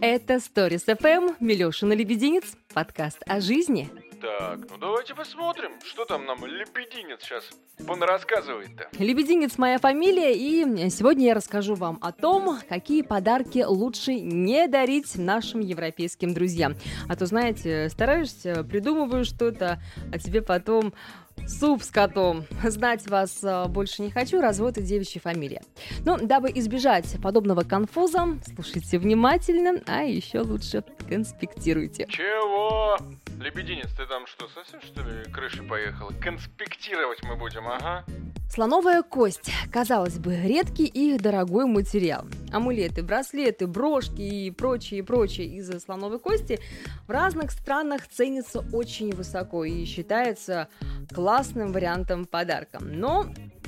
Это Stories FM, Милешина Лебединец, подкаст о жизни. Так, ну давайте посмотрим, что там нам Лебединец сейчас рассказывает-то. Лебединец моя фамилия, и сегодня я расскажу вам о том, какие подарки лучше не дарить нашим европейским друзьям. А то, знаете, стараешься, придумываю что-то, а тебе потом Суп с котом. Знать вас э, больше не хочу, развод и девичья фамилия. Но дабы избежать подобного конфуза, слушайте внимательно, а еще лучше конспектируйте. Чего? Лебединец, ты там что, совсем что ли крыши поехал? Конспектировать мы будем, ага. Слоновая кость. Казалось бы, редкий и дорогой материал. Амулеты, браслеты, брошки и прочее, прочее из слоновой кости в разных странах ценятся очень высоко и считается классным вариантом подарка. Но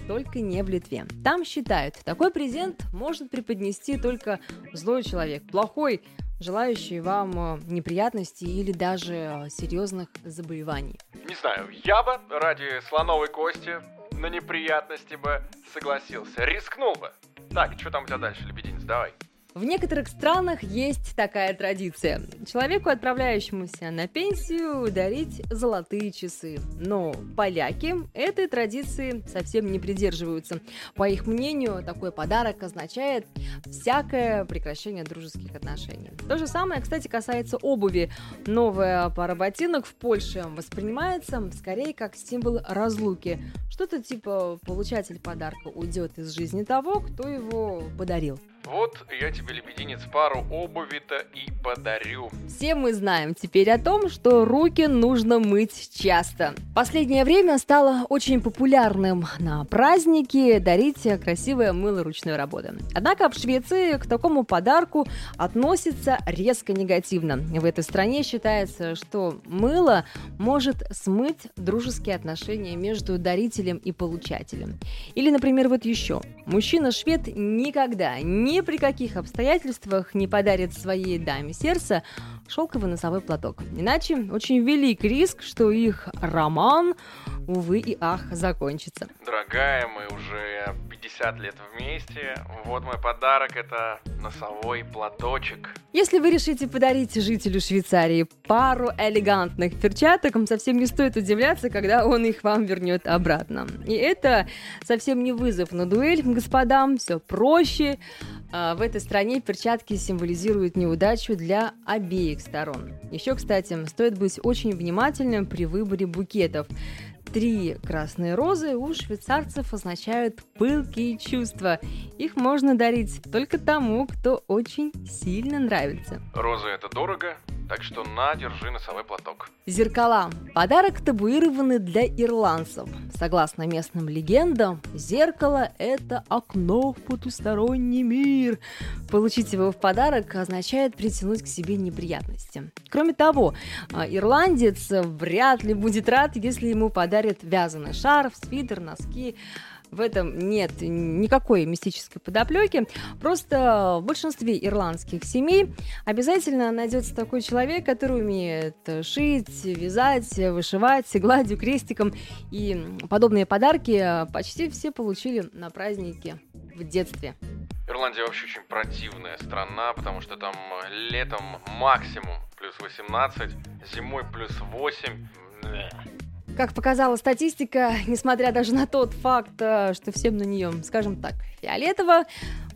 только не в Литве. Там считают, такой презент может преподнести только злой человек, плохой, желающий вам э, неприятностей или даже э, серьезных заболеваний. Не знаю, я бы ради слоновой кости на неприятности бы согласился. Рискнул бы. Так, что там у тебя дальше, лебединец, давай. В некоторых странах есть такая традиция. Человеку, отправляющемуся на пенсию, дарить золотые часы. Но поляки этой традиции совсем не придерживаются. По их мнению, такой подарок означает всякое прекращение дружеских отношений. То же самое, кстати, касается обуви. Новая пара ботинок в Польше воспринимается скорее как символ разлуки. Что-то типа получатель подарка уйдет из жизни того, кто его подарил. Вот я тебе, лебединец, пару обуви-то и подарю. Все мы знаем теперь о том, что руки нужно мыть часто. Последнее время стало очень популярным на праздники дарить красивое мыло ручной работы. Однако в Швеции к такому подарку относится резко негативно. В этой стране считается, что мыло может смыть дружеские отношения между дарителем и получателем. Или, например, вот еще. Мужчина-швед никогда не ни при каких обстоятельствах не подарит своей даме сердца шелковый носовой платок. Иначе очень велик риск, что их роман, увы и ах, закончится. Дорогая, мы уже 50 лет вместе. Вот мой подарок, это носовой платочек. Если вы решите подарить жителю Швейцарии пару элегантных перчаток, совсем не стоит удивляться, когда он их вам вернет обратно. И это совсем не вызов на дуэль, господам, все проще. А, в этой стране перчатки символизируют неудачу для обеих сторон. Еще, кстати, стоит быть очень внимательным при выборе букетов. Три красные розы у швейцарцев означают пылкие чувства. Их можно дарить только тому, кто очень сильно нравится. Розы это дорого, так что на, держи носовой платок. Зеркала. Подарок табуированный для ирландцев. Согласно местным легендам, зеркало – это окно в потусторонний мир. Получить его в подарок означает притянуть к себе неприятности. Кроме того, а, ирландец вряд ли будет рад, если ему подарят вязаный шарф, свитер, носки, в этом нет никакой мистической подоплеки. Просто в большинстве ирландских семей обязательно найдется такой человек, который умеет шить, вязать, вышивать, гладью, крестиком. И подобные подарки почти все получили на празднике в детстве. Ирландия вообще очень противная страна, потому что там летом максимум плюс 18, зимой плюс 8. Как показала статистика, несмотря даже на тот факт, э, что всем на нее, скажем так, фиолетово,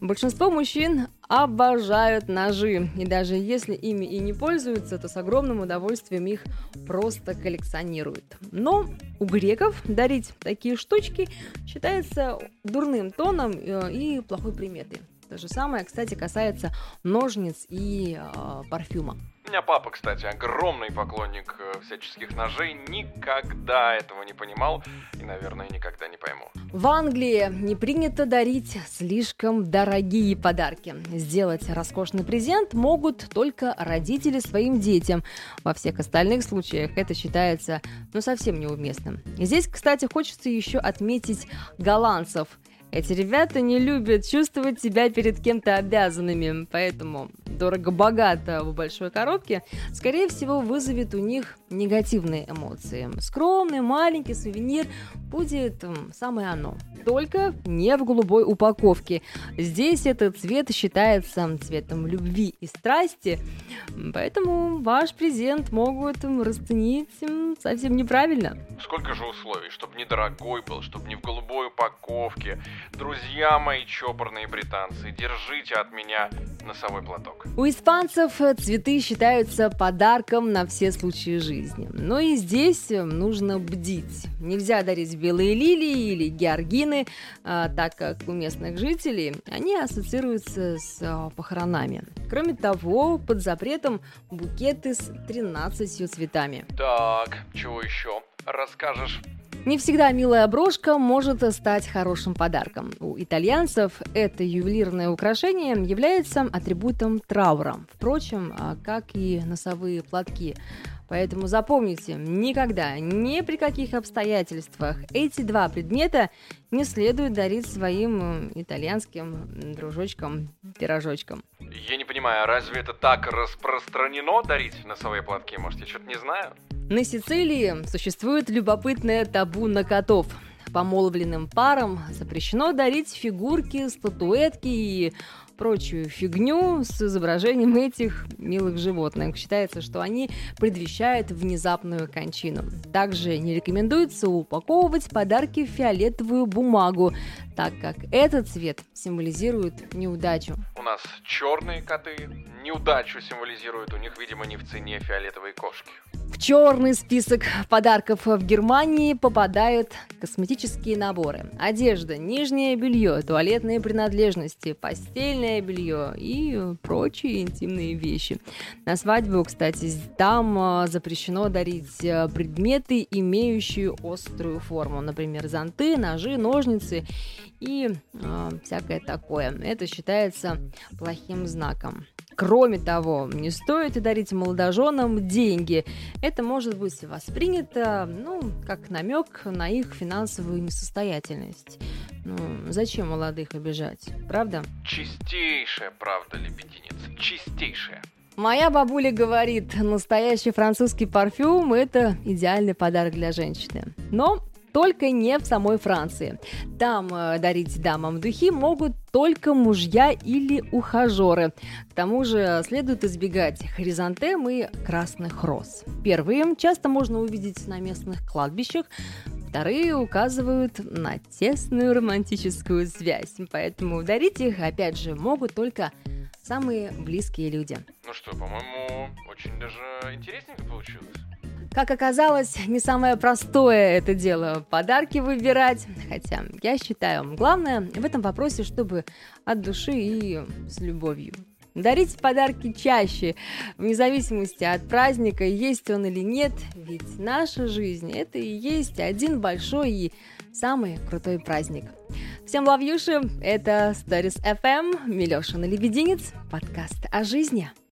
большинство мужчин обожают ножи. И даже если ими и не пользуются, то с огромным удовольствием их просто коллекционируют. Но у греков дарить такие штучки считается дурным тоном э, и плохой приметой. То же самое, кстати, касается ножниц и э, парфюма. У меня папа, кстати, огромный поклонник э, всяческих ножей, никогда этого не понимал и, наверное, никогда не пойму. В Англии не принято дарить слишком дорогие подарки. Сделать роскошный презент могут только родители своим детям. Во всех остальных случаях это считается ну, совсем неуместным. Здесь, кстати, хочется еще отметить голландцев – эти ребята не любят чувствовать себя перед кем-то обязанными, поэтому дорого-богато в большой коробке, скорее всего, вызовет у них негативные эмоции. Скромный, маленький сувенир будет самое оно. Только не в голубой упаковке. Здесь этот цвет считается цветом любви и страсти, поэтому ваш презент могут расценить совсем неправильно. Сколько же условий, чтобы недорогой был, чтобы не в голубой упаковке. Друзья мои чопорные британцы, держите от меня носовой платок. У испанцев цветы считаются подарком на все случаи жизни. Но и здесь нужно бдить. Нельзя дарить белые лилии или георгины, а, так как у местных жителей они ассоциируются с а, похоронами. Кроме того, под запретом букеты с 13 цветами. Так, чего еще расскажешь? Не всегда милая брошка может стать хорошим подарком. У итальянцев это ювелирное украшение является атрибутом траура. Впрочем, а, как и носовые платки. Поэтому запомните, никогда, ни при каких обстоятельствах эти два предмета не следует дарить своим итальянским дружочкам, пирожочкам. Я не понимаю, а разве это так распространено дарить носовые платки? Может, я что-то не знаю? На Сицилии существует любопытное табу на котов. Помолвленным парам запрещено дарить фигурки, статуэтки и прочую фигню с изображением этих милых животных. Считается, что они предвещают внезапную кончину. Также не рекомендуется упаковывать подарки в фиолетовую бумагу, так как этот цвет символизирует неудачу. У нас черные коты неудачу символизируют, у них, видимо, не в цене фиолетовые кошки. В черный список подарков в Германии попадают косметические наборы, одежда, нижнее белье, туалетные принадлежности, постельное белье и прочие интимные вещи. На свадьбу, кстати, там а, запрещено дарить а, предметы, имеющие острую форму, например, зонты, ножи, ножницы и э, всякое такое. Это считается плохим знаком. Кроме того, не стоит дарить молодоженам деньги. Это может быть воспринято, ну, как намек на их финансовую несостоятельность. Ну, зачем молодых обижать, правда? Чистейшая правда, лебединец, чистейшая. Моя бабуля говорит, настоящий французский парфюм – это идеальный подарок для женщины. Но только не в самой Франции. Там э, дарить дамам духи могут только мужья или ухажеры. К тому же следует избегать хризантем и красных роз. Первые часто можно увидеть на местных кладбищах, вторые указывают на тесную романтическую связь, поэтому дарить их, опять же, могут только самые близкие люди. Ну что, по-моему, очень даже интересненько получилось. Как оказалось, не самое простое это дело подарки выбирать. Хотя я считаю, главное в этом вопросе, чтобы от души и с любовью. Дарите подарки чаще, вне зависимости от праздника, есть он или нет, ведь наша жизнь – это и есть один большой и самый крутой праздник. Всем лавьюши, это Stories FM, Милешин и Лебединец, подкаст о жизни.